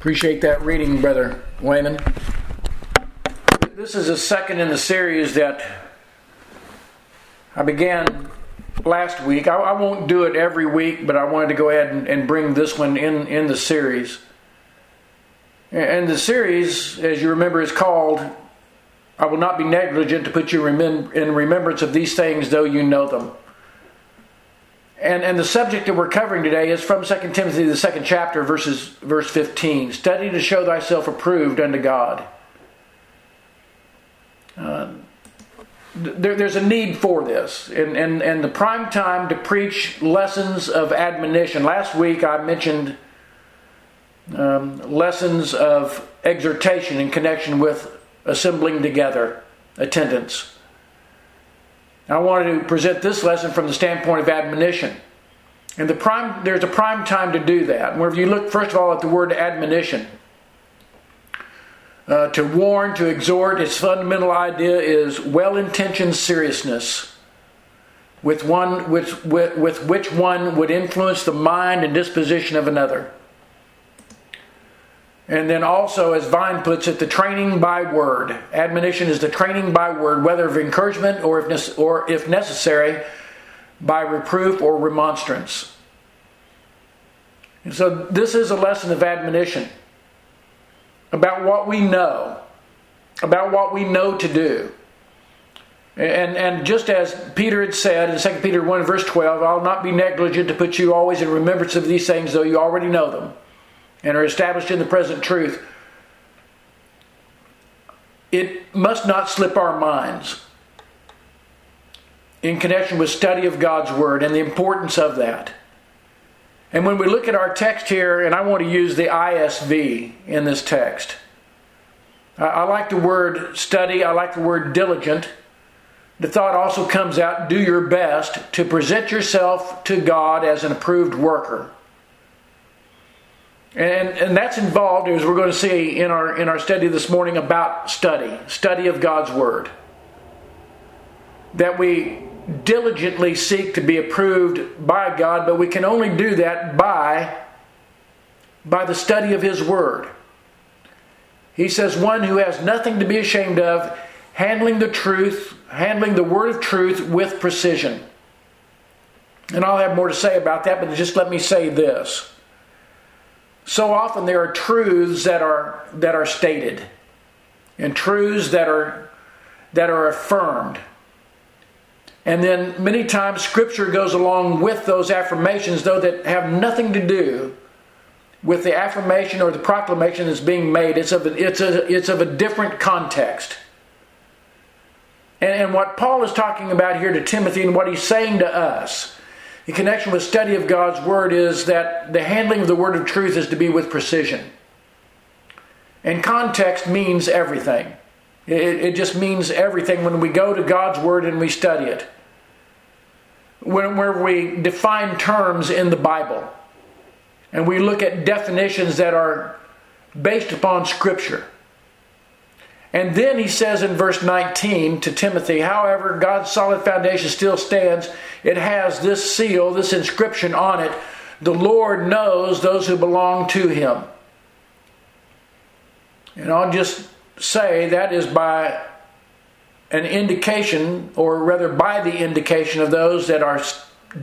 Appreciate that reading, Brother Wayman. This is the second in the series that I began last week. I, I won't do it every week, but I wanted to go ahead and, and bring this one in, in the series. And the series, as you remember, is called I Will Not Be Negligent to Put You in Remembrance of These Things, Though You Know Them. And, and the subject that we're covering today is from 2 Timothy, the second chapter, verses, verse 15. Study to show thyself approved unto God. Uh, there, there's a need for this. And, and, and the prime time to preach lessons of admonition. Last week I mentioned um, lessons of exhortation in connection with assembling together, attendance. I wanted to present this lesson from the standpoint of admonition. And the prime, there's a prime time to do that. Where if you look, first of all, at the word admonition, uh, to warn, to exhort, its fundamental idea is well intentioned seriousness with, one, with, with, with which one would influence the mind and disposition of another. And then also, as Vine puts it, the training by word. Admonition is the training by word, whether of encouragement or if, or if necessary, by reproof or remonstrance. And so, this is a lesson of admonition about what we know, about what we know to do. And, and just as Peter had said in 2 Peter 1, verse 12, I'll not be negligent to put you always in remembrance of these things, though you already know them and are established in the present truth, it must not slip our minds in connection with study of God's Word and the importance of that. And when we look at our text here, and I want to use the ISV in this text, I like the word study, I like the word diligent. The thought also comes out do your best to present yourself to God as an approved worker. And, and that's involved, as we're going to see in our, in our study this morning, about study, study of God's Word. That we diligently seek to be approved by God, but we can only do that by, by the study of His Word. He says, one who has nothing to be ashamed of, handling the truth, handling the Word of truth with precision. And I'll have more to say about that, but just let me say this so often there are truths that are that are stated and truths that are that are affirmed. And then many times scripture goes along with those affirmations though that have nothing to do with the affirmation or the proclamation that's being made. It's of a, it's a, it's of a different context. And, and what Paul is talking about here to Timothy and what he's saying to us in connection with study of God's Word is that the handling of the Word of truth is to be with precision. And context means everything. It, it just means everything when we go to God's Word and we study it. When, where we define terms in the Bible and we look at definitions that are based upon Scripture. And then he says in verse 19 to Timothy, however, God's solid foundation still stands. It has this seal, this inscription on it The Lord knows those who belong to him. And I'll just say that is by an indication, or rather by the indication of those that are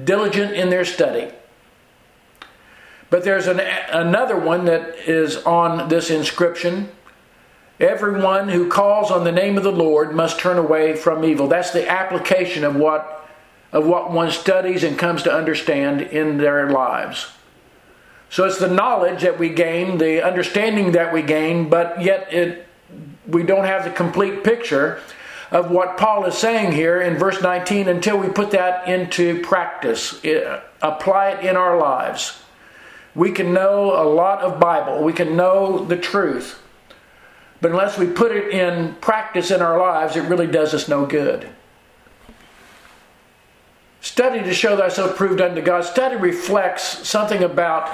diligent in their study. But there's an, another one that is on this inscription Everyone who calls on the name of the Lord must turn away from evil. That's the application of what of what one studies and comes to understand in their lives. So it's the knowledge that we gain, the understanding that we gain, but yet it we don't have the complete picture of what Paul is saying here in verse 19 until we put that into practice, apply it in our lives. We can know a lot of Bible, we can know the truth, but unless we put it in practice in our lives, it really does us no good. Study to show thyself proved unto God. Study reflects something about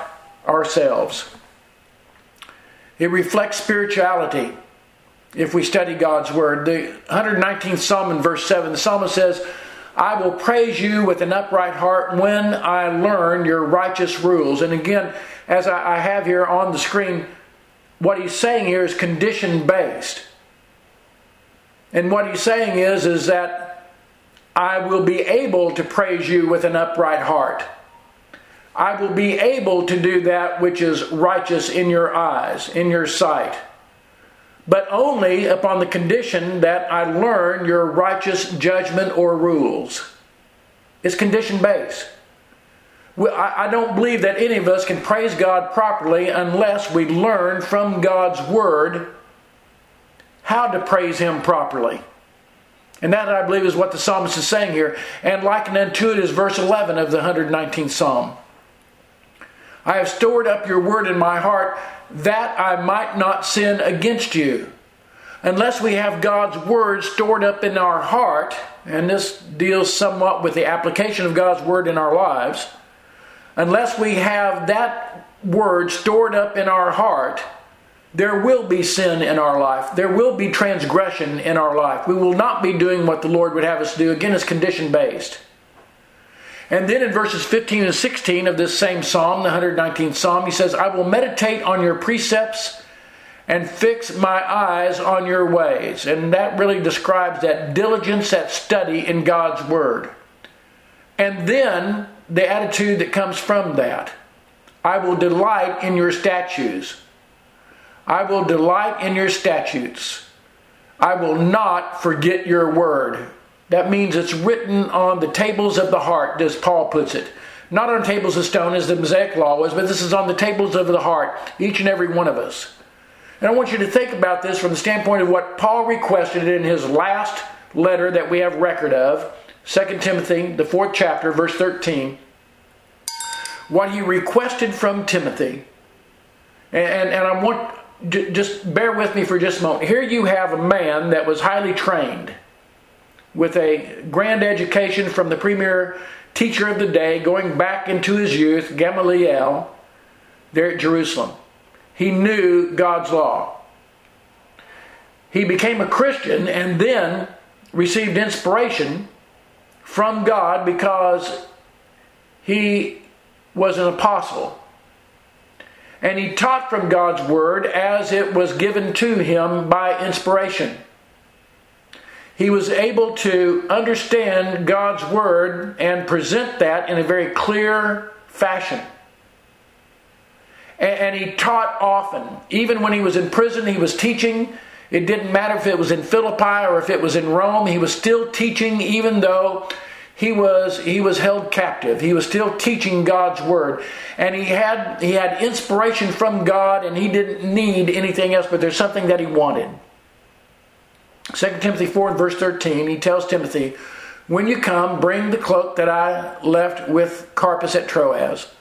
ourselves. It reflects spirituality if we study God's Word. The 119th Psalm in verse 7, the psalmist says, I will praise you with an upright heart when I learn your righteous rules. And again, as I have here on the screen, what he's saying here is condition based. And what he's saying is, is that I will be able to praise you with an upright heart. I will be able to do that which is righteous in your eyes, in your sight. But only upon the condition that I learn your righteous judgment or rules. It's condition based. I don't believe that any of us can praise God properly unless we learn from God's Word how to praise Him properly. And that, I believe, is what the psalmist is saying here. And likened unto it is verse 11 of the 119th psalm. I have stored up your word in my heart that I might not sin against you. Unless we have God's word stored up in our heart, and this deals somewhat with the application of God's word in our lives, unless we have that word stored up in our heart, there will be sin in our life. There will be transgression in our life. We will not be doing what the Lord would have us do. Again, it's condition based. And then in verses 15 and 16 of this same psalm, the 119th psalm, he says, I will meditate on your precepts and fix my eyes on your ways. And that really describes that diligence, that study in God's word. And then the attitude that comes from that I will delight in your statutes. I will delight in your statutes. I will not forget your word. That means it's written on the tables of the heart, as Paul puts it. Not on tables of stone as the Mosaic law was, but this is on the tables of the heart, each and every one of us. And I want you to think about this from the standpoint of what Paul requested in his last letter that we have record of, 2 Timothy, the fourth chapter, verse 13 what he requested from Timothy. And, and I want, just bear with me for just a moment. Here you have a man that was highly trained with a grand education from the premier teacher of the day, going back into his youth, Gamaliel, there at Jerusalem. He knew God's law. He became a Christian and then received inspiration from God because he was an apostle. And he taught from God's word as it was given to him by inspiration. He was able to understand God's word and present that in a very clear fashion. And he taught often. Even when he was in prison, he was teaching. It didn't matter if it was in Philippi or if it was in Rome, he was still teaching, even though he was he was held captive. He was still teaching god's word. And he had he had inspiration from god and he didn't need anything else but there's something that he wanted. 2 timothy 4 verse 13 he tells timothy when you come bring the cloak that i left with carpus at troas.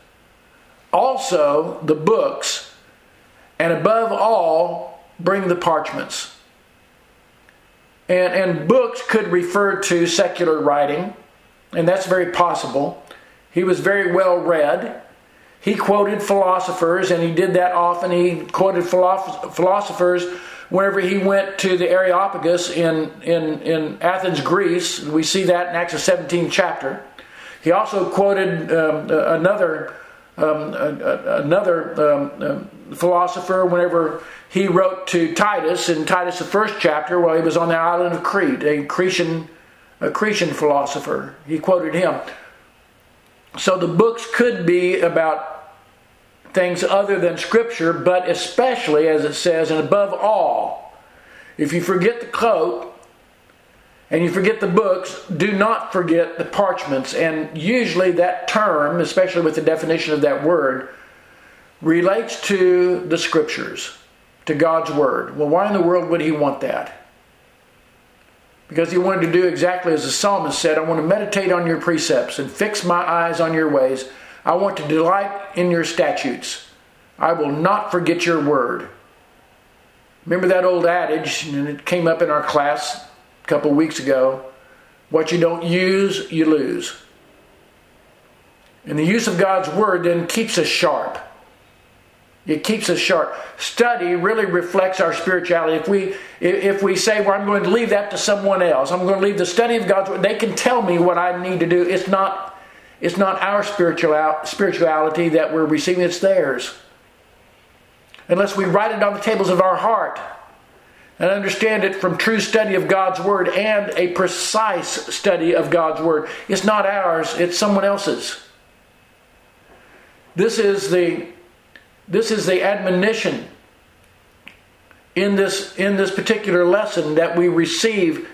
Also the books and above all bring the parchments and, and books could refer to secular writing and that's very possible. He was very well read. He quoted philosophers, and he did that often. He quoted philosophers whenever he went to the Areopagus in, in, in Athens, Greece. We see that in Acts 17 chapter. He also quoted um, another um, another um, philosopher whenever he wrote to Titus in Titus the first chapter while he was on the island of Crete, a Cretan a Cretan philosopher. He quoted him. So the books could be about things other than Scripture, but especially, as it says, and above all, if you forget the cloak and you forget the books, do not forget the parchments. And usually that term, especially with the definition of that word, relates to the Scriptures, to God's Word. Well, why in the world would he want that? because he wanted to do exactly as the psalmist said I want to meditate on your precepts and fix my eyes on your ways. I want to delight in your statutes. I will not forget your word. Remember that old adage, and it came up in our class a couple weeks ago what you don't use, you lose. And the use of God's word then keeps us sharp. It keeps us sharp. Study really reflects our spirituality. If we if we say, "Well, I'm going to leave that to someone else. I'm going to leave the study of God's word," they can tell me what I need to do. It's not it's not our spiritual spirituality that we're receiving; it's theirs. unless we write it on the tables of our heart and understand it from true study of God's Word and a precise study of God's Word. It's not ours, it's someone else's. This is the, this is the admonition in this, in this particular lesson that we receive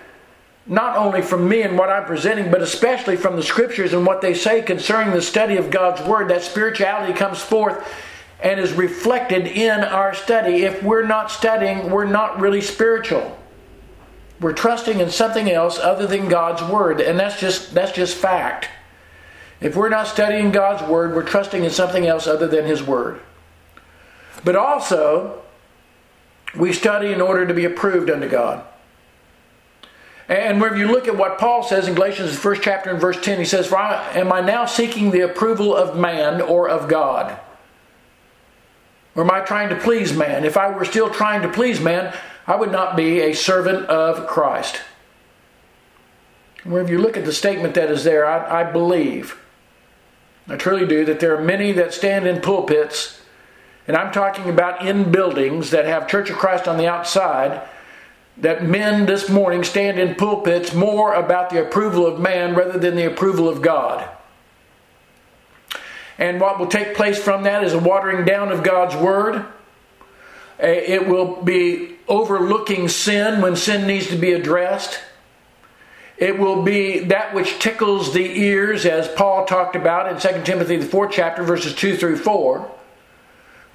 not only from me and what I'm presenting, but especially from the scriptures and what they say concerning the study of God's Word. That spirituality comes forth and is reflected in our study. If we're not studying, we're not really spiritual. We're trusting in something else other than God's word, and that's just that's just fact. If we're not studying God's word, we're trusting in something else other than his word. But also, we study in order to be approved unto God. And when you look at what Paul says in Galatians, the first chapter and verse 10, he says, For I, am I now seeking the approval of man or of God? Or am I trying to please man? If I were still trying to please man, I would not be a servant of Christ. When you look at the statement that is there, I, I believe, I truly do, that there are many that stand in pulpits, and I'm talking about in buildings that have Church of Christ on the outside, that men this morning stand in pulpits more about the approval of man rather than the approval of God. And what will take place from that is a watering down of God's Word. It will be overlooking sin when sin needs to be addressed. It will be that which tickles the ears, as Paul talked about in 2 Timothy, the fourth chapter, verses 2 through 4,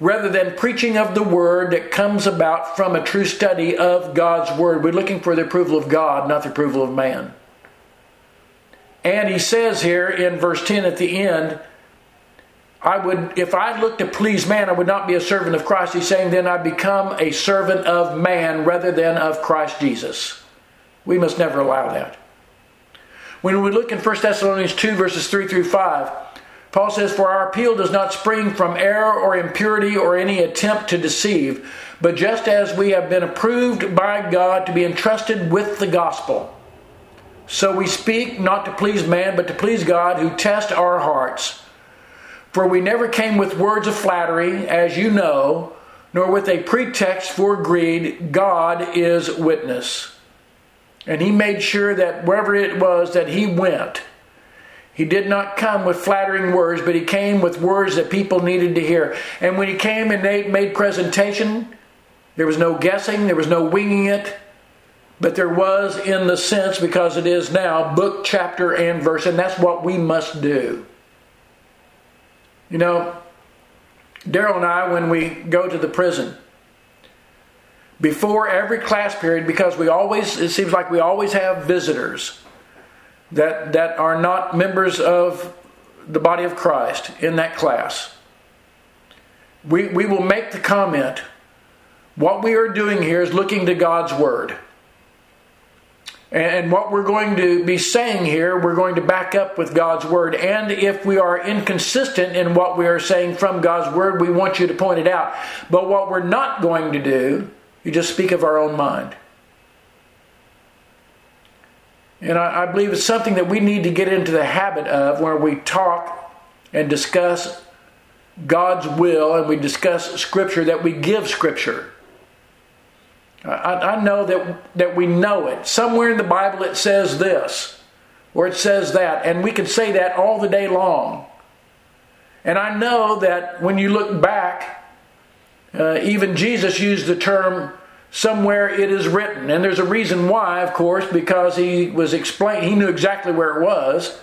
rather than preaching of the Word that comes about from a true study of God's Word. We're looking for the approval of God, not the approval of man. And he says here in verse 10 at the end, I would, if I looked to please man, I would not be a servant of Christ. He's saying, then I become a servant of man rather than of Christ Jesus. We must never allow that. When we look in 1 Thessalonians 2, verses 3 through 5, Paul says, For our appeal does not spring from error or impurity or any attempt to deceive, but just as we have been approved by God to be entrusted with the gospel. So we speak not to please man, but to please God who tests our hearts. For we never came with words of flattery, as you know, nor with a pretext for greed. God is witness. And he made sure that wherever it was that he went, he did not come with flattering words, but he came with words that people needed to hear. And when he came and made presentation, there was no guessing, there was no winging it, but there was in the sense, because it is now, book, chapter, and verse, and that's what we must do. You know, Daryl and I, when we go to the prison, before every class period, because we always, it seems like we always have visitors that, that are not members of the body of Christ in that class. We, we will make the comment what we are doing here is looking to God's Word. And what we're going to be saying here, we're going to back up with God's Word. And if we are inconsistent in what we are saying from God's Word, we want you to point it out. But what we're not going to do, you just speak of our own mind. And I, I believe it's something that we need to get into the habit of where we talk and discuss God's will and we discuss Scripture, that we give Scripture. I, I know that, that we know it. Somewhere in the Bible it says this, or it says that, and we can say that all the day long. And I know that when you look back, uh, even Jesus used the term somewhere it is written. And there's a reason why, of course, because he was explain he knew exactly where it was,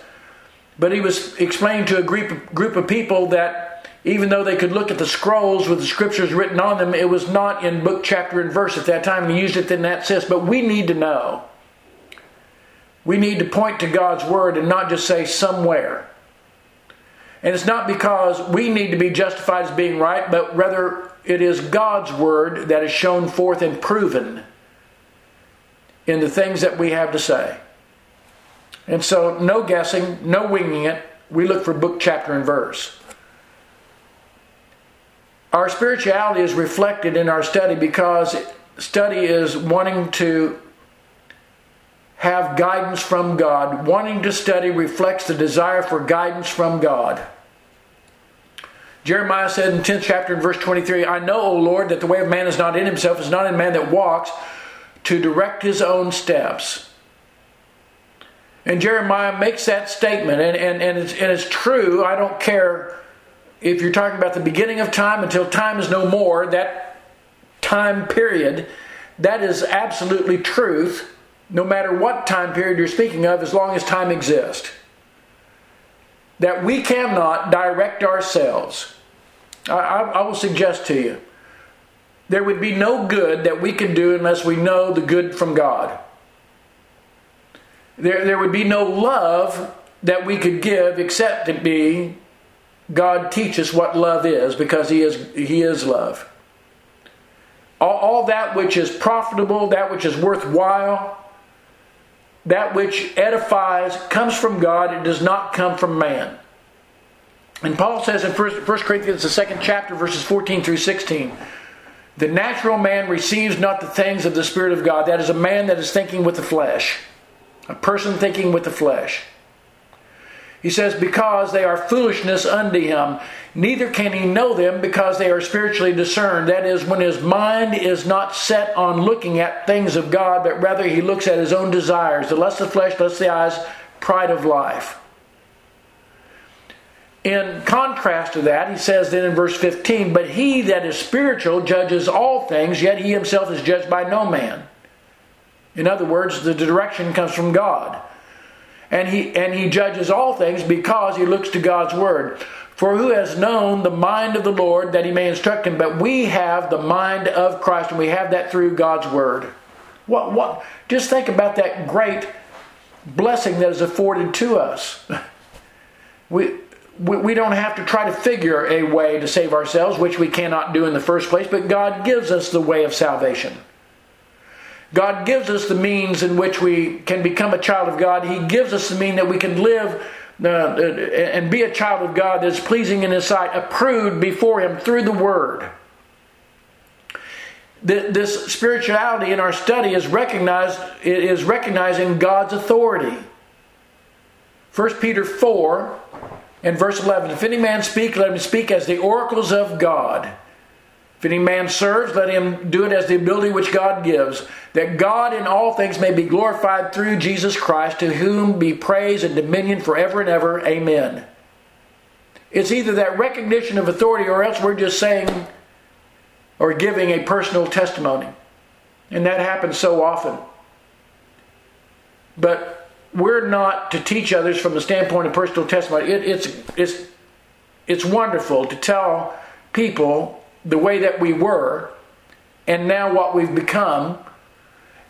but he was explaining to a group group of people that even though they could look at the scrolls with the scriptures written on them, it was not in book, chapter, and verse at that time. and He used it in that sense. But we need to know. We need to point to God's word and not just say somewhere. And it's not because we need to be justified as being right, but rather it is God's word that is shown forth and proven in the things that we have to say. And so, no guessing, no winging it. We look for book, chapter, and verse. Our spirituality is reflected in our study because study is wanting to have guidance from God. Wanting to study reflects the desire for guidance from God. Jeremiah said in 10th chapter in verse 23, I know, O Lord, that the way of man is not in himself, is not in man that walks to direct his own steps. And Jeremiah makes that statement, and, and, and, it's, and it's true. I don't care if you're talking about the beginning of time until time is no more, that time period, that is absolutely truth, no matter what time period you're speaking of, as long as time exists. That we cannot direct ourselves. I, I, I will suggest to you there would be no good that we can do unless we know the good from God. There, there would be no love that we could give except to be God teaches what love is because He is, he is love. All, all that which is profitable, that which is worthwhile, that which edifies comes from God, it does not come from man. And Paul says in 1 Corinthians, the second chapter, verses 14 through 16, the natural man receives not the things of the Spirit of God. That is a man that is thinking with the flesh, a person thinking with the flesh. He says, Because they are foolishness unto him, neither can he know them because they are spiritually discerned. That is, when his mind is not set on looking at things of God, but rather he looks at his own desires, the lust of the flesh, lust of the eyes, pride of life. In contrast to that, he says then in verse 15, But he that is spiritual judges all things, yet he himself is judged by no man. In other words, the direction comes from God and he and he judges all things because he looks to God's word. For who has known the mind of the Lord that he may instruct him? But we have the mind of Christ, and we have that through God's word. What what just think about that great blessing that is afforded to us. We we, we don't have to try to figure a way to save ourselves, which we cannot do in the first place, but God gives us the way of salvation. God gives us the means in which we can become a child of God. He gives us the mean that we can live uh, and be a child of God that's pleasing in His sight, approved before Him through the Word. This spirituality in our study is recognized is recognizing God's authority. 1 Peter 4 and verse 11 If any man speak, let him speak as the oracles of God. If any man serves, let him do it as the ability which God gives, that God in all things may be glorified through Jesus Christ, to whom be praise and dominion forever and ever. Amen. It's either that recognition of authority or else we're just saying or giving a personal testimony. And that happens so often. But we're not to teach others from the standpoint of personal testimony. It, it's, it's, it's wonderful to tell people the way that we were and now what we've become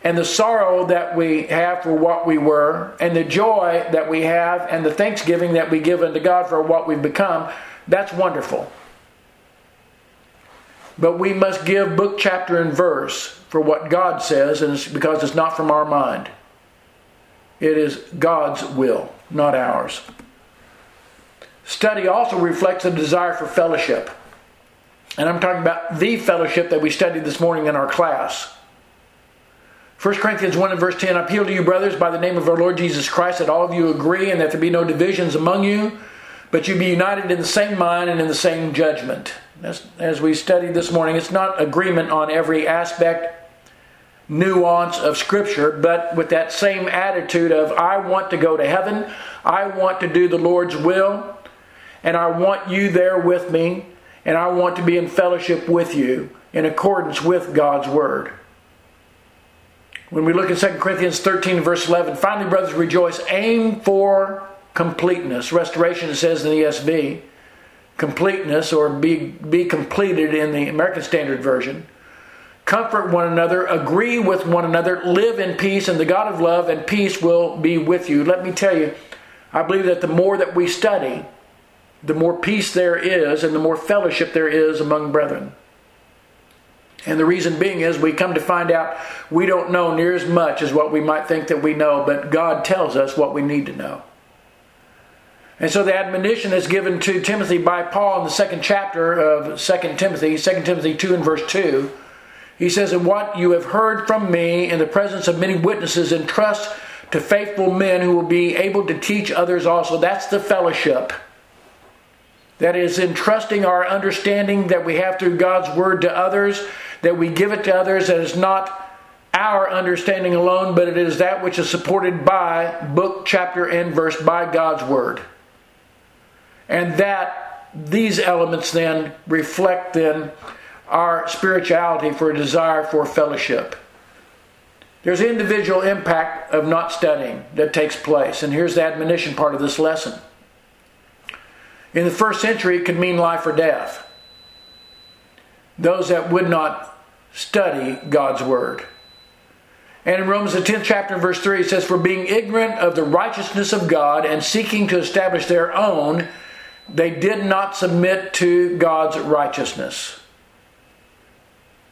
and the sorrow that we have for what we were and the joy that we have and the thanksgiving that we give unto God for what we've become, that's wonderful. But we must give book, chapter, and verse for what God says, and it's because it's not from our mind. It is God's will, not ours. Study also reflects a desire for fellowship. And I'm talking about the fellowship that we studied this morning in our class. 1 Corinthians 1 and verse 10 I appeal to you, brothers, by the name of our Lord Jesus Christ, that all of you agree and that there be no divisions among you, but you be united in the same mind and in the same judgment. As, as we studied this morning, it's not agreement on every aspect, nuance of Scripture, but with that same attitude of, I want to go to heaven, I want to do the Lord's will, and I want you there with me and I want to be in fellowship with you in accordance with God's Word. When we look at 2 Corinthians 13, verse 11, finally, brothers, rejoice. Aim for completeness. Restoration, it says in the ESV. Completeness, or be, be completed in the American Standard Version. Comfort one another, agree with one another, live in peace, and the God of love and peace will be with you. Let me tell you, I believe that the more that we study, the more peace there is and the more fellowship there is among brethren. And the reason being is we come to find out we don't know near as much as what we might think that we know, but God tells us what we need to know. And so the admonition is given to Timothy by Paul in the second chapter of 2 Timothy, 2 Timothy 2 and verse 2. He says, And what you have heard from me in the presence of many witnesses, entrust to faithful men who will be able to teach others also. That's the fellowship That is entrusting our understanding that we have through God's Word to others, that we give it to others, that is not our understanding alone, but it is that which is supported by book, chapter, and verse by God's Word. And that these elements then reflect then our spirituality for a desire for fellowship. There's individual impact of not studying that takes place, and here's the admonition part of this lesson. In the first century, it could mean life or death. Those that would not study God's Word. And in Romans, the 10th chapter, verse 3, it says, For being ignorant of the righteousness of God and seeking to establish their own, they did not submit to God's righteousness.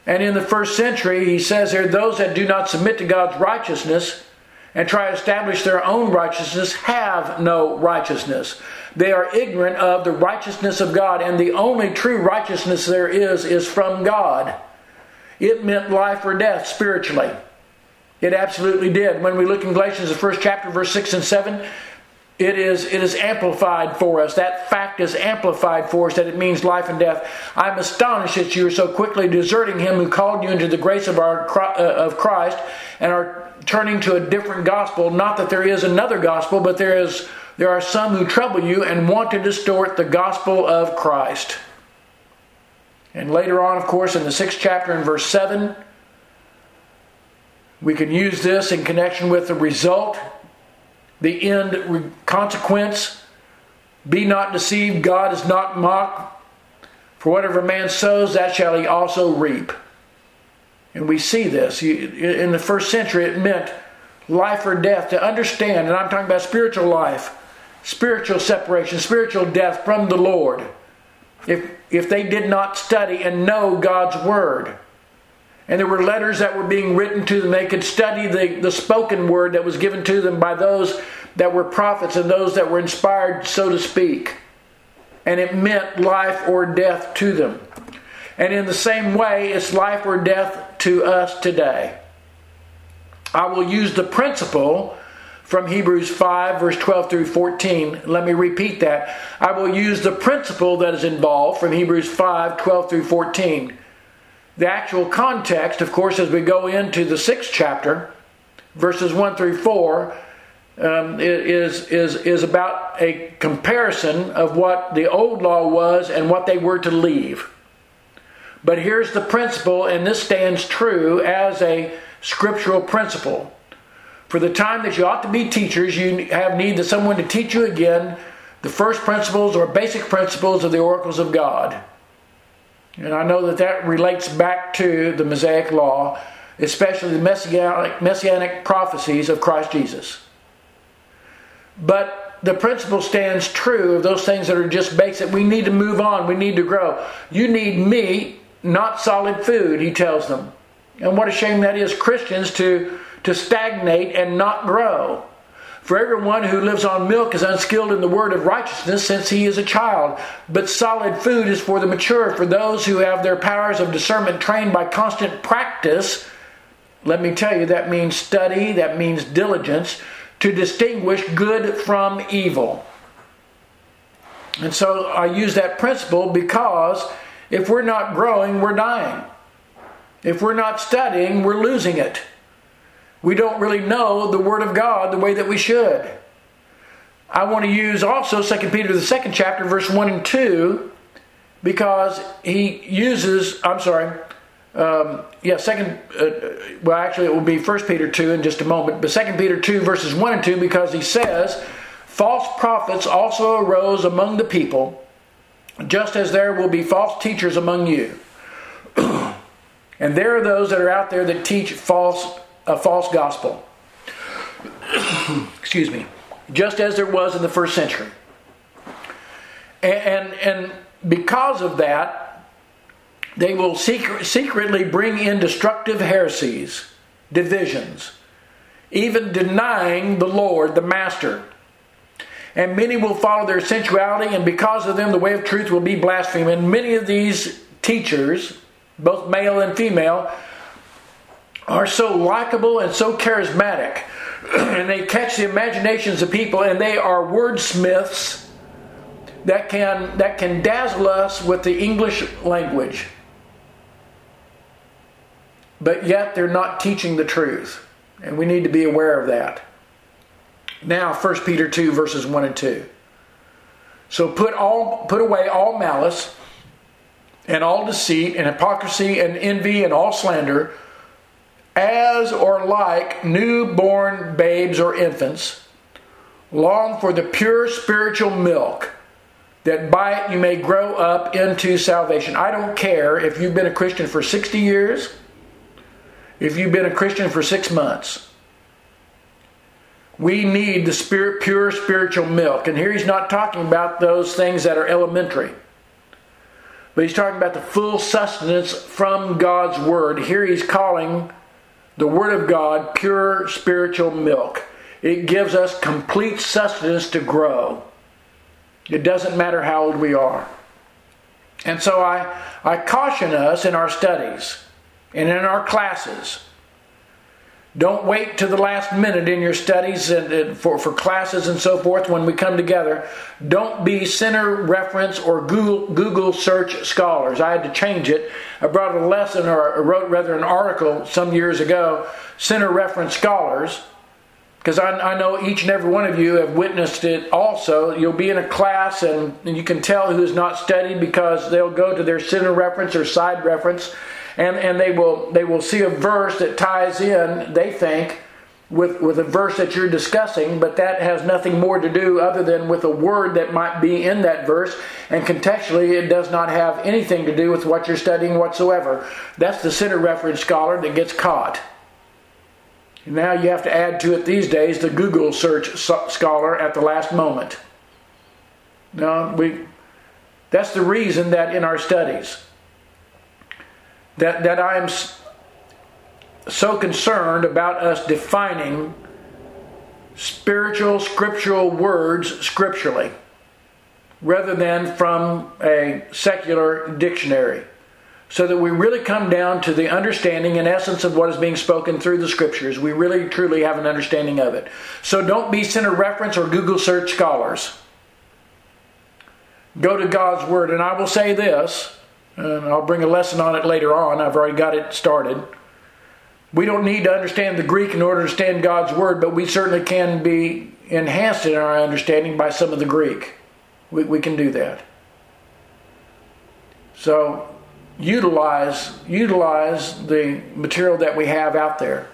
And in the first century, he says here, those that do not submit to God's righteousness and try to establish their own righteousness have no righteousness. They are ignorant of the righteousness of God, and the only true righteousness there is is from God. It meant life or death spiritually. It absolutely did. When we look in Galatians, the first chapter, verse 6 and 7, it is, it is amplified for us. That fact is amplified for us that it means life and death. I'm astonished that you are so quickly deserting him who called you into the grace of, our, uh, of Christ and are turning to a different gospel. Not that there is another gospel, but there, is, there are some who trouble you and want to distort the gospel of Christ. And later on, of course, in the sixth chapter, in verse 7, we can use this in connection with the result, the end consequence. Be not deceived, God is not mocked. For whatever man sows, that shall he also reap. And we see this. In the first century, it meant life or death to understand, and I'm talking about spiritual life, spiritual separation, spiritual death from the Lord. If, if they did not study and know God's Word, and there were letters that were being written to them. They could study the, the spoken word that was given to them by those that were prophets and those that were inspired, so to speak. And it meant life or death to them. And in the same way, it's life or death to us today. I will use the principle from Hebrews 5, verse 12 through 14. Let me repeat that. I will use the principle that is involved from Hebrews 5, 12 through 14 the actual context, of course, as we go into the sixth chapter, verses 1 through 4, um, is, is, is about a comparison of what the old law was and what they were to leave. But here's the principle, and this stands true as a scriptural principle. For the time that you ought to be teachers, you have need of someone to teach you again the first principles or basic principles of the oracles of God. And I know that that relates back to the Mosaic Law, especially the messianic, messianic prophecies of Christ Jesus. But the principle stands true of those things that are just basic. We need to move on, we need to grow. You need meat, not solid food, he tells them. And what a shame that is, Christians, to, to stagnate and not grow. For everyone who lives on milk is unskilled in the word of righteousness since he is a child. But solid food is for the mature, for those who have their powers of discernment trained by constant practice. Let me tell you, that means study, that means diligence, to distinguish good from evil. And so I use that principle because if we're not growing, we're dying. If we're not studying, we're losing it we don't really know the Word of God the way that we should. I want to use also 2 Peter, the second chapter, verse 1 and 2, because he uses, I'm sorry, um, yeah, second, uh, well, actually, it will be 1 Peter 2 in just a moment, but 2 Peter 2, verses 1 and 2, because he says, False prophets also arose among the people, just as there will be false teachers among you. and there are those that are out there that teach false a false gospel. Excuse me. Just as there was in the first century. And, and, and because of that, they will secret, secretly bring in destructive heresies, divisions, even denying the Lord, the Master. And many will follow their sensuality, and because of them, the way of truth will be blasphemed. And many of these teachers, both male and female, are so likable and so charismatic, and they catch the imaginations of people, and they are wordsmiths that can that can dazzle us with the English language. But yet they're not teaching the truth. And we need to be aware of that. Now 1 Peter 2 verses 1 and 2. So put all put away all malice and all deceit and hypocrisy and envy and all slander as or like newborn babes or infants long for the pure spiritual milk that by it you may grow up into salvation. I don't care if you've been a Christian for 60 years, if you've been a Christian for 6 months. We need the spirit pure spiritual milk. And here he's not talking about those things that are elementary. But he's talking about the full sustenance from God's word. Here he's calling the word of God pure spiritual milk. It gives us complete sustenance to grow. It doesn't matter how old we are. And so I, I caution us in our studies and in our classes. Don't wait to the last minute in your studies and, for, for classes and so forth when we come together. Don't be center reference or Google, Google search scholars. I had to change it. I brought a lesson or wrote rather an article some years ago, center reference scholars because I, I, know each and every one of you have witnessed it also. You'll be in a class and, and you can tell who's not studied because they'll go to their center reference or side reference and, and they will they will see a verse that ties in, they think, with, with a verse that you're discussing, but that has nothing more to do other than with a word that might be in that verse, and contextually it does not have anything to do with what you're studying whatsoever. That's the center reference scholar that gets caught. Now you have to add to it these days the Google search scholar at the last moment. Now we that's the reason that in our studies that that I'm so concerned about us defining spiritual scriptural words scripturally rather than from a secular dictionary so that we really come down to the understanding and essence of what is being spoken through the scriptures. We really truly have an understanding of it. So don't be center reference or Google search scholars. Go to God's Word. And I will say this, and I'll bring a lesson on it later on. I've already got it started. We don't need to understand the Greek in order to understand God's Word, but we certainly can be enhanced in our understanding by some of the Greek. We, we can do that. So utilize utilize the material that we have out there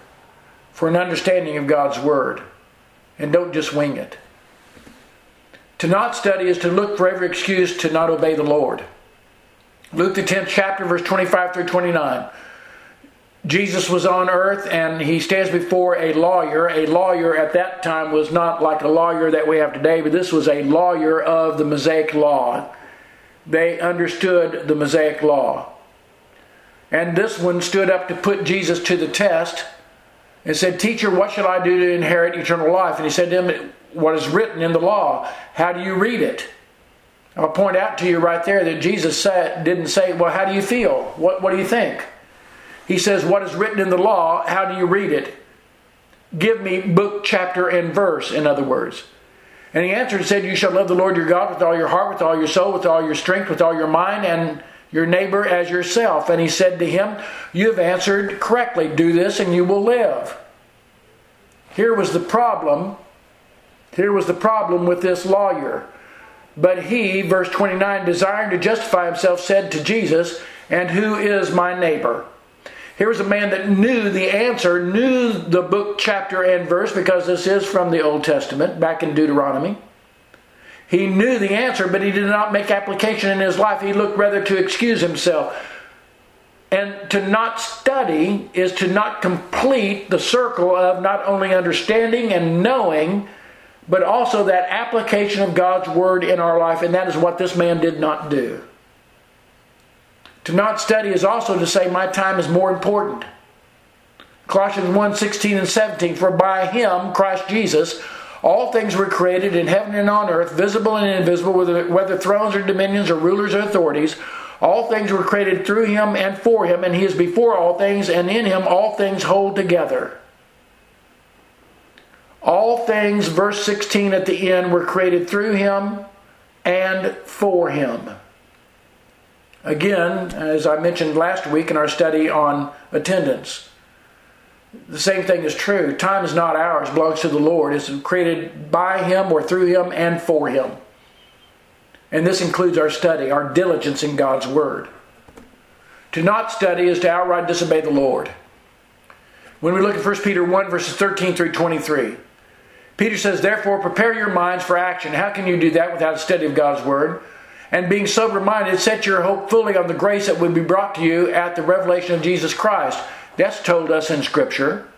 for an understanding of God's word and don't just wing it. To not study is to look for every excuse to not obey the Lord. Luke the 10th chapter verse 25 through 29. Jesus was on earth and he stands before a lawyer. A lawyer at that time was not like a lawyer that we have today, but this was a lawyer of the Mosaic law. They understood the Mosaic law. And this one stood up to put Jesus to the test and said, Teacher, what shall I do to inherit eternal life? And he said to him, What is written in the law? How do you read it? I'll point out to you right there that Jesus said, didn't say, Well, how do you feel? What, what do you think? He says, What is written in the law? How do you read it? Give me book, chapter, and verse, in other words. And he answered and said, You shall love the Lord your God with all your heart, with all your soul, with all your strength, with all your mind, and your neighbor as yourself. And he said to him, You have answered correctly. Do this and you will live. Here was the problem. Here was the problem with this lawyer. But he, verse 29, desiring to justify himself, said to Jesus, And who is my neighbor? Here was a man that knew the answer, knew the book, chapter, and verse, because this is from the Old Testament, back in Deuteronomy. He knew the answer, but he did not make application in his life. He looked rather to excuse himself. And to not study is to not complete the circle of not only understanding and knowing, but also that application of God's word in our life. And that is what this man did not do. To not study is also to say, My time is more important. Colossians 1 16 and 17, for by him, Christ Jesus, all things were created in heaven and on earth, visible and invisible, whether, whether thrones or dominions or rulers or authorities. All things were created through him and for him, and he is before all things, and in him all things hold together. All things, verse 16 at the end, were created through him and for Him. Again, as I mentioned last week in our study on attendance, the same thing is true. Time is not ours, belongs to the Lord. It's created by Him or through Him and for Him. And this includes our study, our diligence in God's Word. To not study is to outright disobey the Lord. When we look at 1 Peter 1, verses 13 through 23, Peter says, Therefore, prepare your minds for action. How can you do that without a study of God's Word? And being sober minded, set your hope fully on the grace that will be brought to you at the revelation of Jesus Christ. That's told us in Scripture.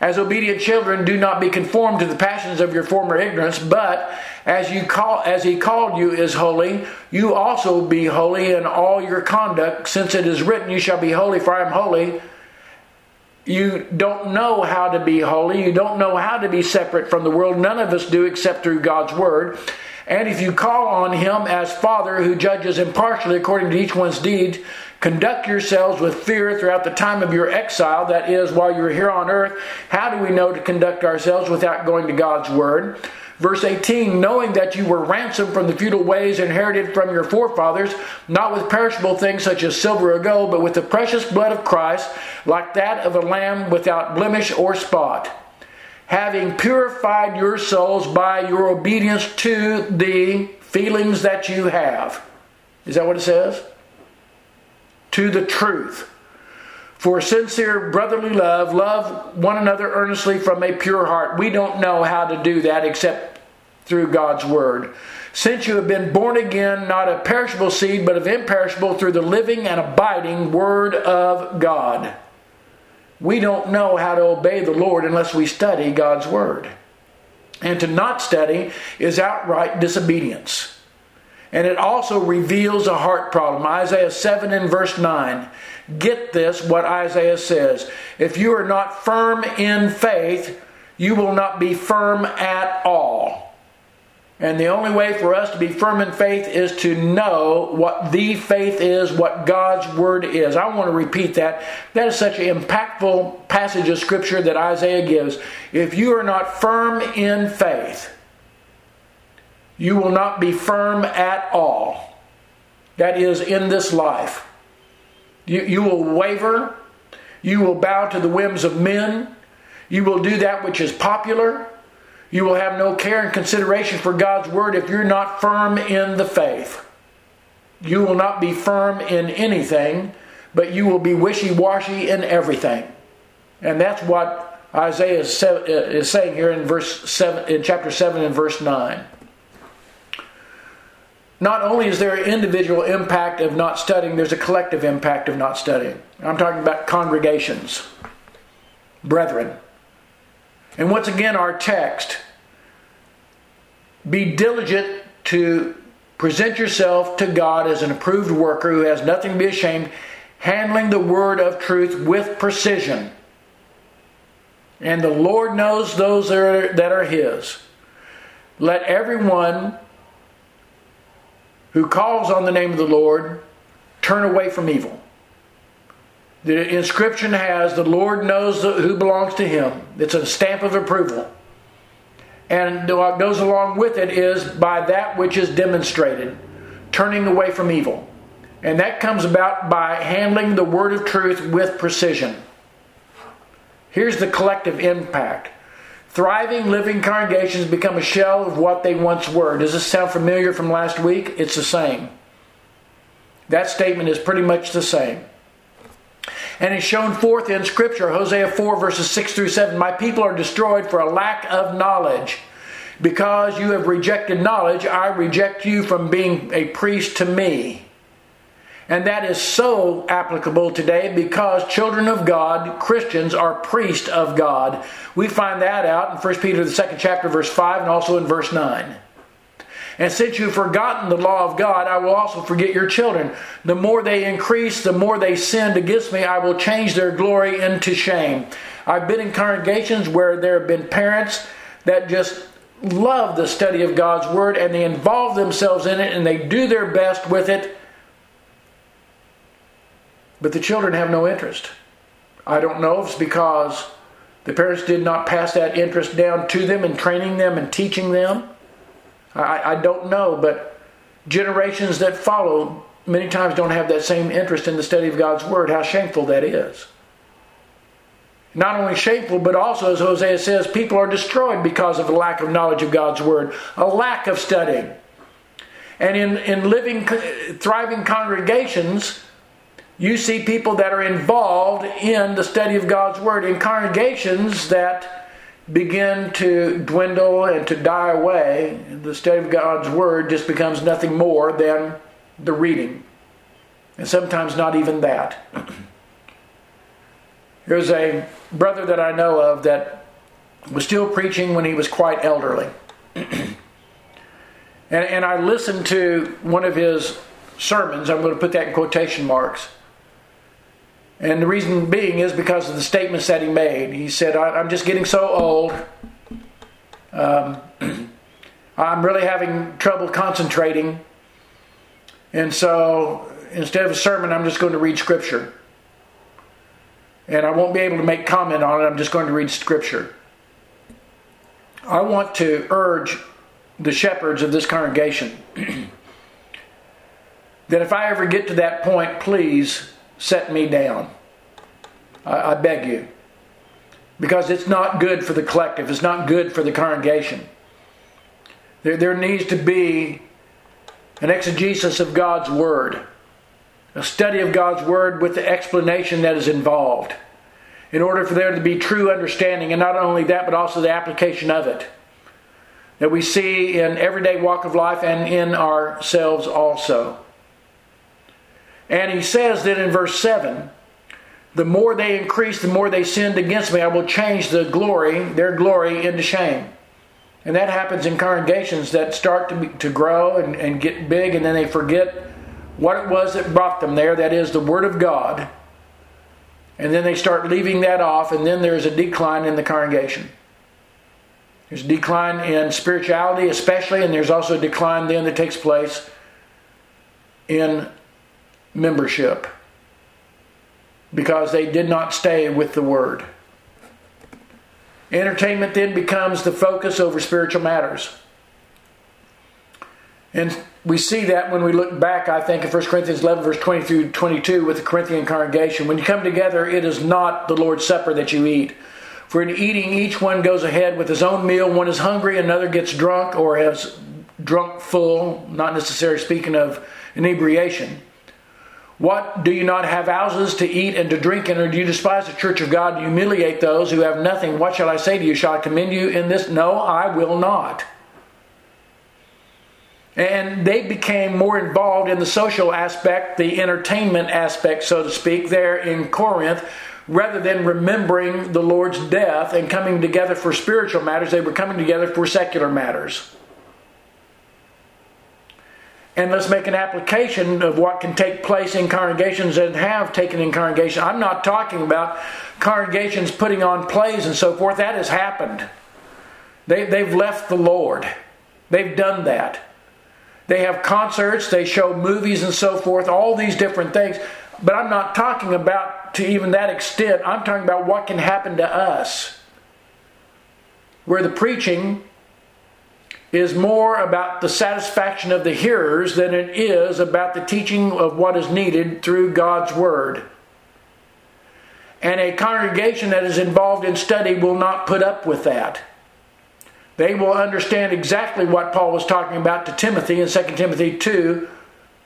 As obedient children, do not be conformed to the passions of your former ignorance, but as you call as he called you is holy, you also be holy in all your conduct, since it is written, You shall be holy, for I am holy. You don't know how to be holy. You don't know how to be separate from the world. None of us do except through God's word. And if you call on him as Father who judges impartially according to each one's deeds, Conduct yourselves with fear throughout the time of your exile, that is, while you're here on earth. How do we know to conduct ourselves without going to God's Word? Verse 18, knowing that you were ransomed from the futile ways inherited from your forefathers, not with perishable things such as silver or gold, but with the precious blood of Christ, like that of a lamb without blemish or spot. Having purified your souls by your obedience to the feelings that you have. Is that what it says? to the truth. For sincere brotherly love, love one another earnestly from a pure heart. We don't know how to do that except through God's Word. Since you have been born again, not of perishable seed, but of imperishable, through the living and abiding Word of God. We don't know how to obey the Lord unless we study God's Word. And to not study is outright disobedience. And it also reveals a heart problem. Isaiah 7 and verse 9. Get this, what Isaiah says. If you are not firm in faith, you will not be firm at all. And the only way for us to be firm in faith is to know what the faith is, what God's Word is. I want to repeat that. That is such an impactful passage of Scripture that Isaiah gives. If you are not firm in faith, you will not be firm at all. That is, in this life. You, you will waver. You will bow to the whims of men. You will do that which is popular. You will have no care and consideration for God's word if you're not firm in the faith. You will not be firm in anything, but you will be wishy washy in everything. And that's what Isaiah uh, is saying here in verse 7 in chapter 7 and verse 9 not only is there an individual impact of not studying, there's a collective impact of not studying. I'm talking about congregations, brethren. And once again, our text be diligent to present yourself to God as an approved worker who has nothing to be ashamed, handling the word of truth with precision. And the Lord knows those that are, that are His. Let everyone who calls on the name of the Lord turn away from evil. The inscription has the Lord knows who belongs to him. It's a stamp of approval. And what goes along with it is by that which is demonstrated, turning away from evil. And that comes about by handling the word of truth with precision. Here's the collective impact Thriving, living congregations become a shell of what they once were. Does this sound familiar from last week? It's the same. That statement is pretty much the same. And it's shown forth in Scripture, Hosea 4, verses 6 through 7. My people are destroyed for a lack of knowledge. Because you have rejected knowledge, I reject you from being a priest to me. And that is so applicable today because children of God, Christians, are priests of God. We find that out in 1 Peter, the second chapter, verse 5, and also in verse 9. And since you've forgotten the law of God, I will also forget your children. The more they increase, the more they sinned against me, I will change their glory into shame. I've been in congregations where there have been parents that just love the study of God's Word and they involve themselves in it and they do their best with it but the children have no interest. I don't know if it's because the parents did not pass that interest down to them in training them and teaching them. I, I don't know, but generations that follow many times don't have that same interest in the study of God's Word. How shameful that is. Not only shameful, but also, as Hosea says, people are destroyed because of a lack of knowledge of God's Word, a lack of studying. And in, in living, thriving congregations, you see people that are involved in the study of God's Word, in congregations that begin to dwindle and to die away. The study of God's Word just becomes nothing more than the reading. And sometimes not even that. There's a brother that I know of that was still preaching when he was quite elderly. and, and I listened to one of his sermons. I'm going to put that in quotation marks. And the reason being is because of the statements that he made. He said, I'm just getting so old. Um, I'm really having trouble concentrating. And so instead of a sermon, I'm just going to read scripture. And I won't be able to make comment on it. I'm just going to read scripture. I want to urge the shepherds of this congregation that if I ever get to that point, please set me down. I, I beg you. Because it's not good for the collective, it's not good for the congregation. There, there needs to be an exegesis of God's Word, a study of God's Word with the explanation that is involved, in order for there to be true understanding, and not only that, but also the application of it that we see in everyday walk of life and in ourselves also. And he says that in verse 7 the more they increase, the more they sinned against me, I will change the glory, their glory, into shame. And that happens in congregations that start to, be, to grow and, and get big, and then they forget what it was that brought them there that is, the Word of God. And then they start leaving that off, and then there's a decline in the congregation. There's a decline in spirituality, especially, and there's also a decline then that takes place in membership because they did not stay with the Word. Entertainment then becomes the focus over spiritual matters. And we see that when we look back, I think, in 1 Corinthians 11, verse 20 through 22, with the Corinthian congregation. When you come together, it is not the Lord's Supper that you eat. For in eating, each one goes ahead with his own meal. One is hungry, another gets drunk or has drunk full, not necessarily speaking of inebriation. What do you not have houses to eat and to drink in, or do you despise the church of God? You humiliate those who have nothing? What shall I say to you? Shall I commend you in this? No, I will not. And they became more involved in the social aspect, the entertainment aspect, so to speak, there in Corinth, rather than remembering the Lord's death and coming together for spiritual matters. They were coming together for secular matters and let's make an application of what can take place in congregations and have taken in congregations. I'm not talking about congregations putting on plays and so forth. That has happened. They, they've left the Lord. They've done that. They have concerts, they show movies and so forth, all these different things. But I'm not talking about to even that extent. I'm talking about what can happen to us. Where the preaching is more about the satisfaction of the hearers than it is about the teaching of what is needed through God's Word. And a congregation that is involved in study will not put up with that. They will understand exactly what Paul was talking about to Timothy in 2 Timothy 2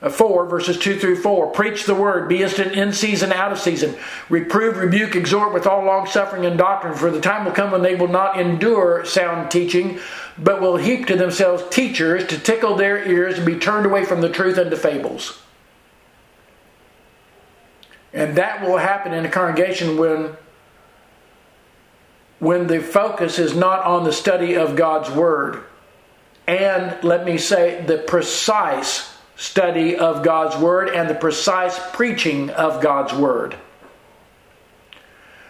uh, 4, verses 2 through 4. Preach the word, be instant in season, out of season. Reprove, rebuke, exhort with all long suffering and doctrine, for the time will come when they will not endure sound teaching, but will heap to themselves teachers to tickle their ears and be turned away from the truth into fables. And that will happen in a congregation when when the focus is not on the study of God's word and let me say the precise study of God's Word and the precise preaching of God's Word.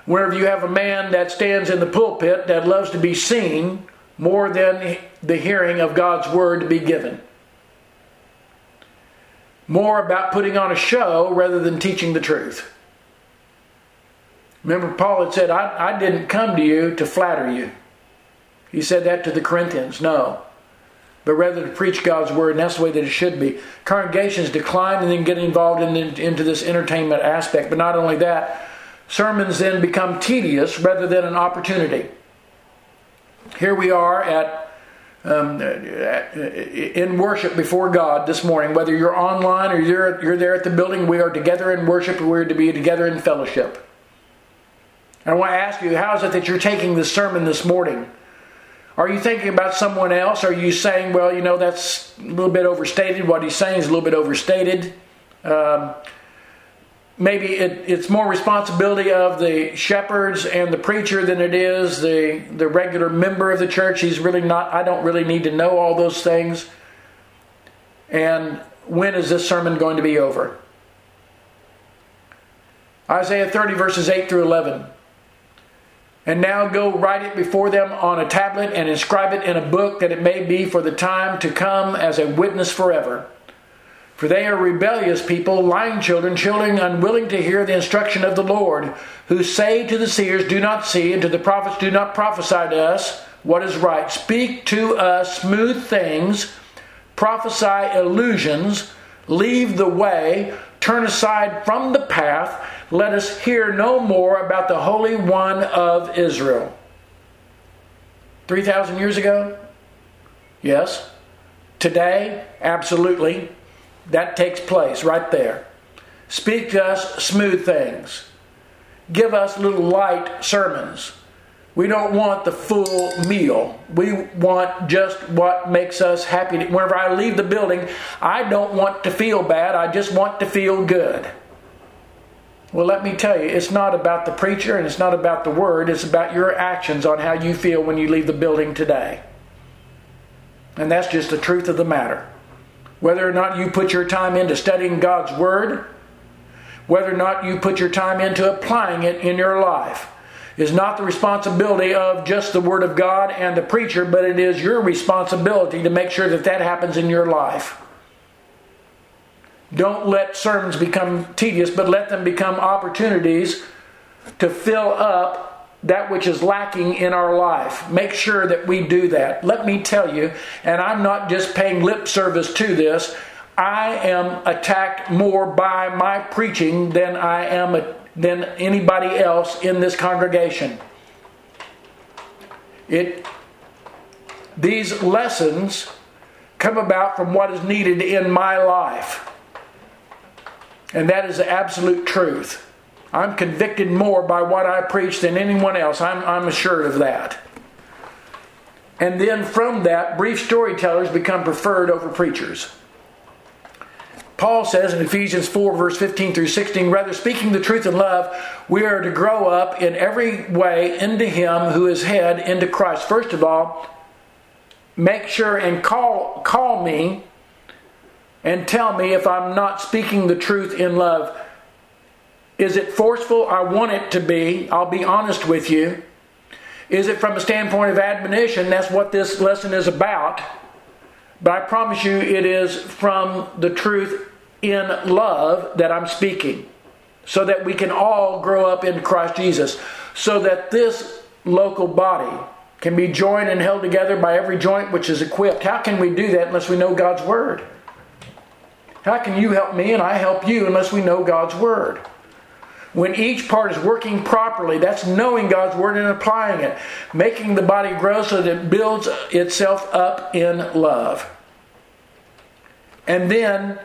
Wherever you have a man that stands in the pulpit that loves to be seen more than the hearing of God's Word to be given. More about putting on a show rather than teaching the truth. Remember, Paul had said, I, I didn't come to you to flatter you. He said that to the Corinthians. No. but rather to preach God's word, and that's the way that it should be. Congregations decline and then get involved in, into this entertainment aspect. But not only that, sermons then become tedious rather than an opportunity. Here we are at um, in worship before God this morning. Whether you're online or you're, you're there at the building, we are together in worship. We're to be together in fellowship. I want to ask you, how is it that you're taking this sermon this morning? Are you thinking about someone else? Are you saying, well, you know, that's a little bit overstated? What he's saying is a little bit overstated. Um, maybe it, it's more responsibility of the shepherds and the preacher than it is the, the regular member of the church. He's really not, I don't really need to know all those things. And when is this sermon going to be over? Isaiah 30, verses 8 through 11. And now go write it before them on a tablet and inscribe it in a book that it may be for the time to come as a witness forever. For they are rebellious people, lying children, children unwilling to hear the instruction of the Lord, who say to the seers, Do not see, and to the prophets, Do not prophesy to us what is right. Speak to us smooth things, prophesy illusions, leave the way, turn aside from the path let us hear no more about the Holy One of Israel. 3,000 years ago? Yes. Today? Absolutely. That takes place right there. Speak to us smooth things. Give us little light sermons. We don't want the full meal. We want just what makes us happy. Whenever I leave the building, I don't want to feel bad. I just want to feel good. Well, let me tell you, it's not about the preacher and it's not about the word, it's about your actions on how you feel when you leave the building today. And that's just the truth of the matter. Whether or not you put your time into studying God's word, whether or not you put your time into applying it in your life, is not the responsibility of just the Word of God and the preacher, but it is your responsibility to make sure that that happens in your life. Don't let sermons become tedious, but let them become opportunities to fill up that which is lacking in our life. Make sure that we do that. Let me tell you, and I'm not just paying lip service to this, I am attacked more by my preaching than I am a, than anybody else in this congregation. It these lessons come about from what is needed in my life. And that is the absolute truth. I'm convicted more by what I preach than anyone else. I'm, I'm assured of that. And then from that, brief storytellers become preferred over preachers. Paul says in Ephesians 4, verse 15 through 16, rather speaking the truth in love, we are to grow up in every way into Him who is head, into Christ. First of all, make sure and call, call me and tell me if I'm not speaking the truth in love. Is it forceful? I want it to be. I'll be honest with you. Is it from a standpoint of admonition? That's what this lesson is about. But I promise you, it is from the truth in love that I'm speaking. So that we can all grow up in Christ Jesus. So that this local body can be joined and held together by every joint which is equipped. How can we do that unless we know God's Word? How can you help me and I help you unless we know God's Word? When each part is working properly, that's knowing God's Word and applying it, making the body grow so that it builds itself up in love. And then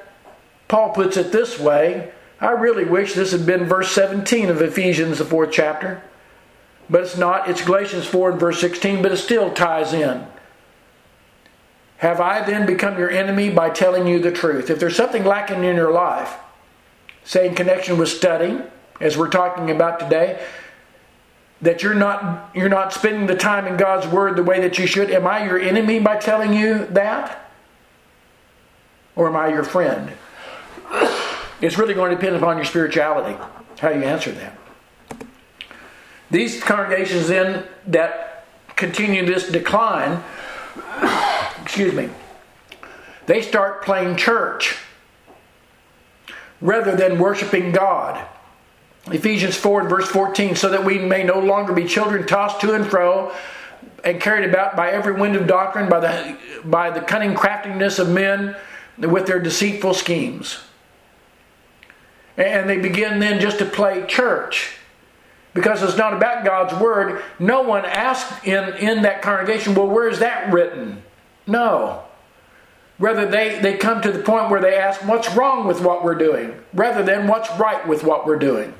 Paul puts it this way I really wish this had been verse 17 of Ephesians, the fourth chapter. But it's not. It's Galatians 4 and verse 16, but it still ties in. Have I then become your enemy by telling you the truth? If there's something lacking in your life, say in connection with studying, as we're talking about today, that you're not you're not spending the time in God's word the way that you should, am I your enemy by telling you that? Or am I your friend? It's really going to depend upon your spirituality, how you answer that. These congregations then that continue this decline excuse me, they start playing church rather than worshiping God. Ephesians 4 and verse 14, so that we may no longer be children tossed to and fro and carried about by every wind of doctrine, by the, by the cunning craftiness of men with their deceitful schemes. And they begin then just to play church. Because it's not about God's word. No one asked in, in that congregation, well, where is that written? No. Rather, they, they come to the point where they ask, what's wrong with what we're doing? Rather than what's right with what we're doing.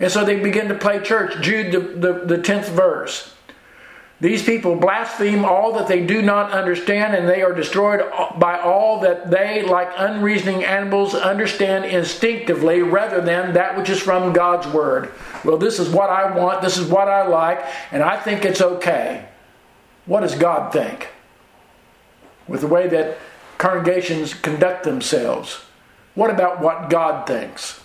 And so they begin to play church. Jude, the, the, the 10th verse. These people blaspheme all that they do not understand, and they are destroyed by all that they, like unreasoning animals, understand instinctively rather than that which is from God's Word. Well, this is what I want, this is what I like, and I think it's okay. What does God think? With the way that congregations conduct themselves. What about what God thinks?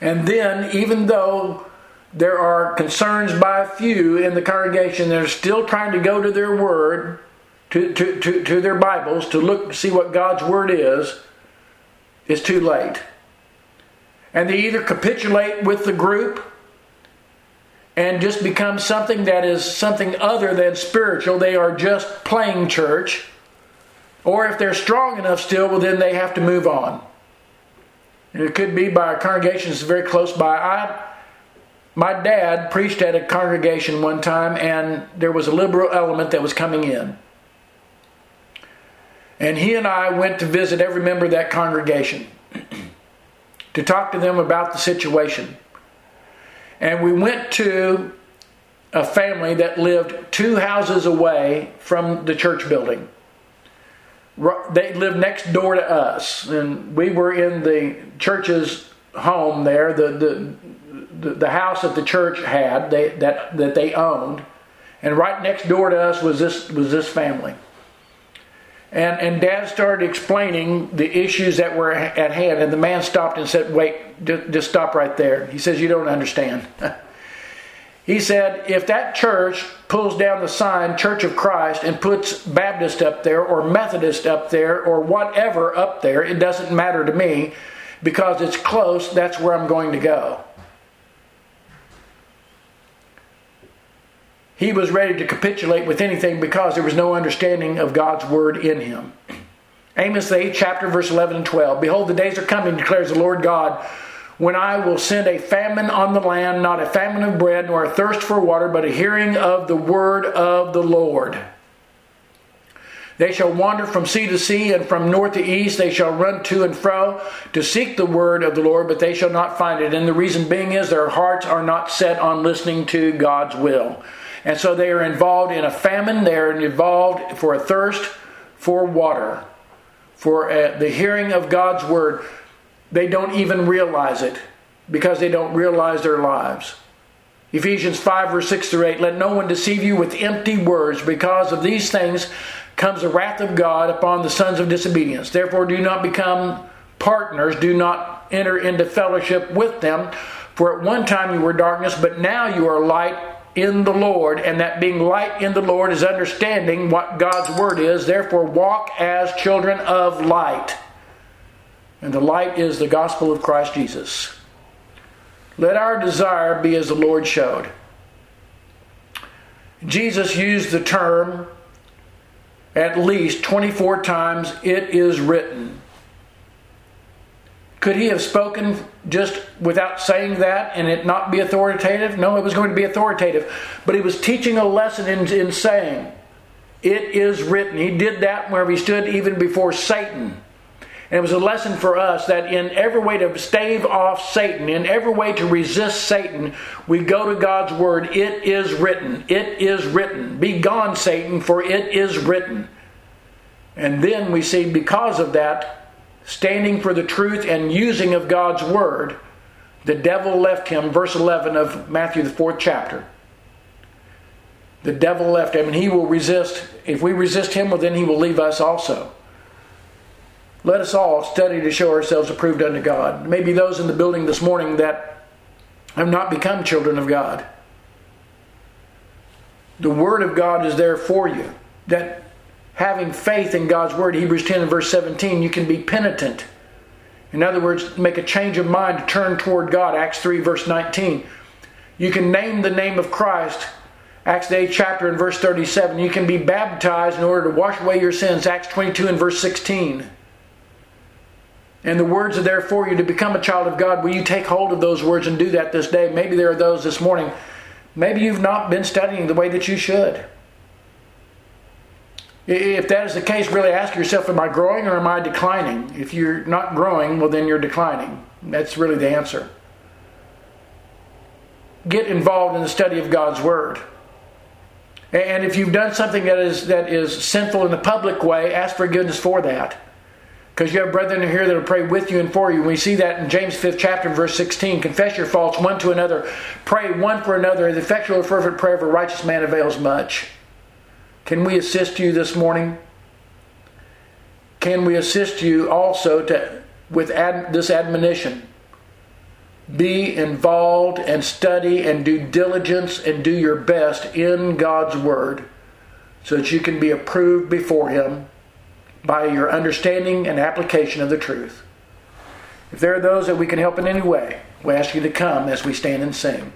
And then, even though there are concerns by a few in the congregation that are still trying to go to their word, to, to, to, to their Bibles, to look see what God's word is, it's too late. And they either capitulate with the group and just become something that is something other than spiritual. They are just playing church. Or if they're strong enough still, well, then they have to move on. And it could be by a congregation that's very close by. I, my dad preached at a congregation one time, and there was a liberal element that was coming in. And he and I went to visit every member of that congregation to talk to them about the situation. And we went to a family that lived two houses away from the church building they lived next door to us, and we were in the church's home there, the the the, house that the church had they, that that they owned, and right next door to us was this was this family. And and Dad started explaining the issues that were at hand, and the man stopped and said, "Wait, just, just stop right there." He says, "You don't understand." He said, if that church pulls down the sign Church of Christ and puts Baptist up there or Methodist up there or whatever up there, it doesn't matter to me because it's close, that's where I'm going to go. He was ready to capitulate with anything because there was no understanding of God's word in him. Amos 8, chapter, verse 11 and 12. Behold, the days are coming, declares the Lord God when I will send a famine on the land, not a famine of bread, nor a thirst for water, but a hearing of the word of the Lord. They shall wander from sea to sea and from north to east. They shall run to and fro to seek the word of the Lord, but they shall not find it. And the reason being is their hearts are not set on listening to God's will. And so they are involved in a famine. They are involved for a thirst for water, for uh, the hearing of God's word. They don't even realize it because they don't realize their lives. Ephesians 5, verse 6 through 8 Let no one deceive you with empty words, because of these things comes the wrath of God upon the sons of disobedience. Therefore, do not become partners, do not enter into fellowship with them. For at one time you were darkness, but now you are light in the Lord, and that being light in the Lord is understanding what God's word is. Therefore, walk as children of light. And the light is the gospel of Christ Jesus. Let our desire be as the Lord showed. Jesus used the term at least 24 times, it is written. Could he have spoken just without saying that and it not be authoritative? No, it was going to be authoritative. But he was teaching a lesson in, in saying, It is written. He did that whenever he stood even before Satan and it was a lesson for us that in every way to stave off Satan, in every way to resist Satan, we go to God's Word. It is written. It is written. Be gone, Satan, for it is written. And then we see, because of that, standing for the truth and using of God's Word, the devil left him. Verse 11 of Matthew, the fourth chapter. The devil left him, and he will resist. If we resist him, well, then he will leave us also. Let us all study to show ourselves approved unto God. Maybe those in the building this morning that have not become children of God. The Word of God is there for you. That having faith in God's Word, Hebrews 10 and verse 17, you can be penitent. In other words, make a change of mind to turn toward God. Acts 3 verse 19. You can name the name of Christ Acts 8, chapter and verse 37. You can be baptized in order to wash away your sins. Acts 22 and verse 16. And the words are there for you to become a child of God. Will you take hold of those words and do that this day? Maybe there are those this morning. Maybe you've not been studying the way that you should. If that is the case, really ask yourself, am I growing or am I declining? If you're not growing, well, then you're declining. That's really the answer. Get involved in the study of God's Word. And if you've done something that is, that is sinful in the public way, ask forgiveness for that. Because you have brethren here that will pray with you and for you. We see that in James 5th chapter, verse 16. Confess your faults one to another. Pray one for another. The effectual fervent prayer of a righteous man avails much. Can we assist you this morning? Can we assist you also to, with ad, this admonition? be involved and study and do diligence and do your best in God's Word so that you can be approved before Him by your understanding and application of the truth. If there are those that we can help in any way, we ask you to come as we stand and sing.